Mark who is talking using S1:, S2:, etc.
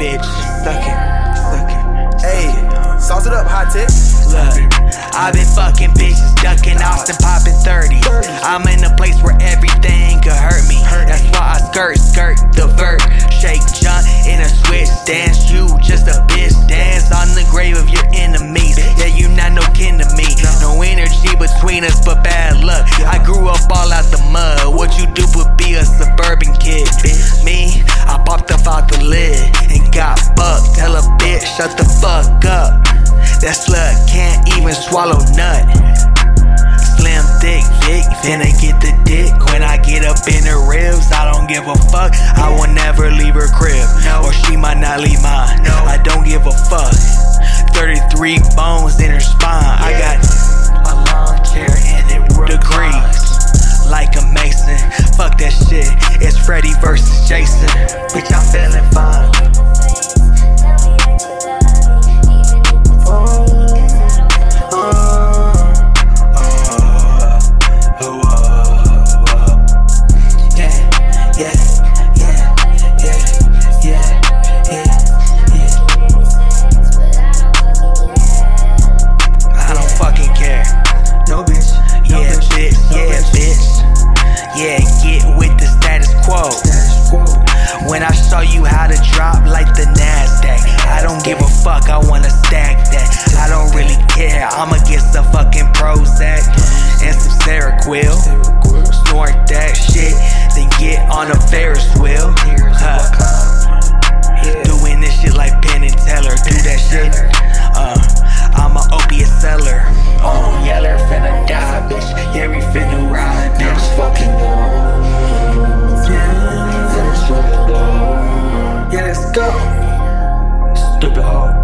S1: bitch. Suck it, suck it. Hey, sauce it up, hot tip. Look, i been fucking bitches, ducking Austin, popping 30. I'm in a place where shut the fuck up. That slut can't even swallow nut. Slim thick Vic, finna get the dick. When I get up in her ribs, I don't give a fuck. I will never leave her crib, or she might not leave mine. I don't give a fuck. 33 bones in her spine. I got a long chair and it degrees. Like a Mason, fuck that shit. It's Freddy versus Jason. Bitch, I'm feeling fine. to drop like the NASDAQ. I don't
S2: give a
S1: fuck, I wanna stack that. I don't really care, I'ma get some fucking Prozac. To behold.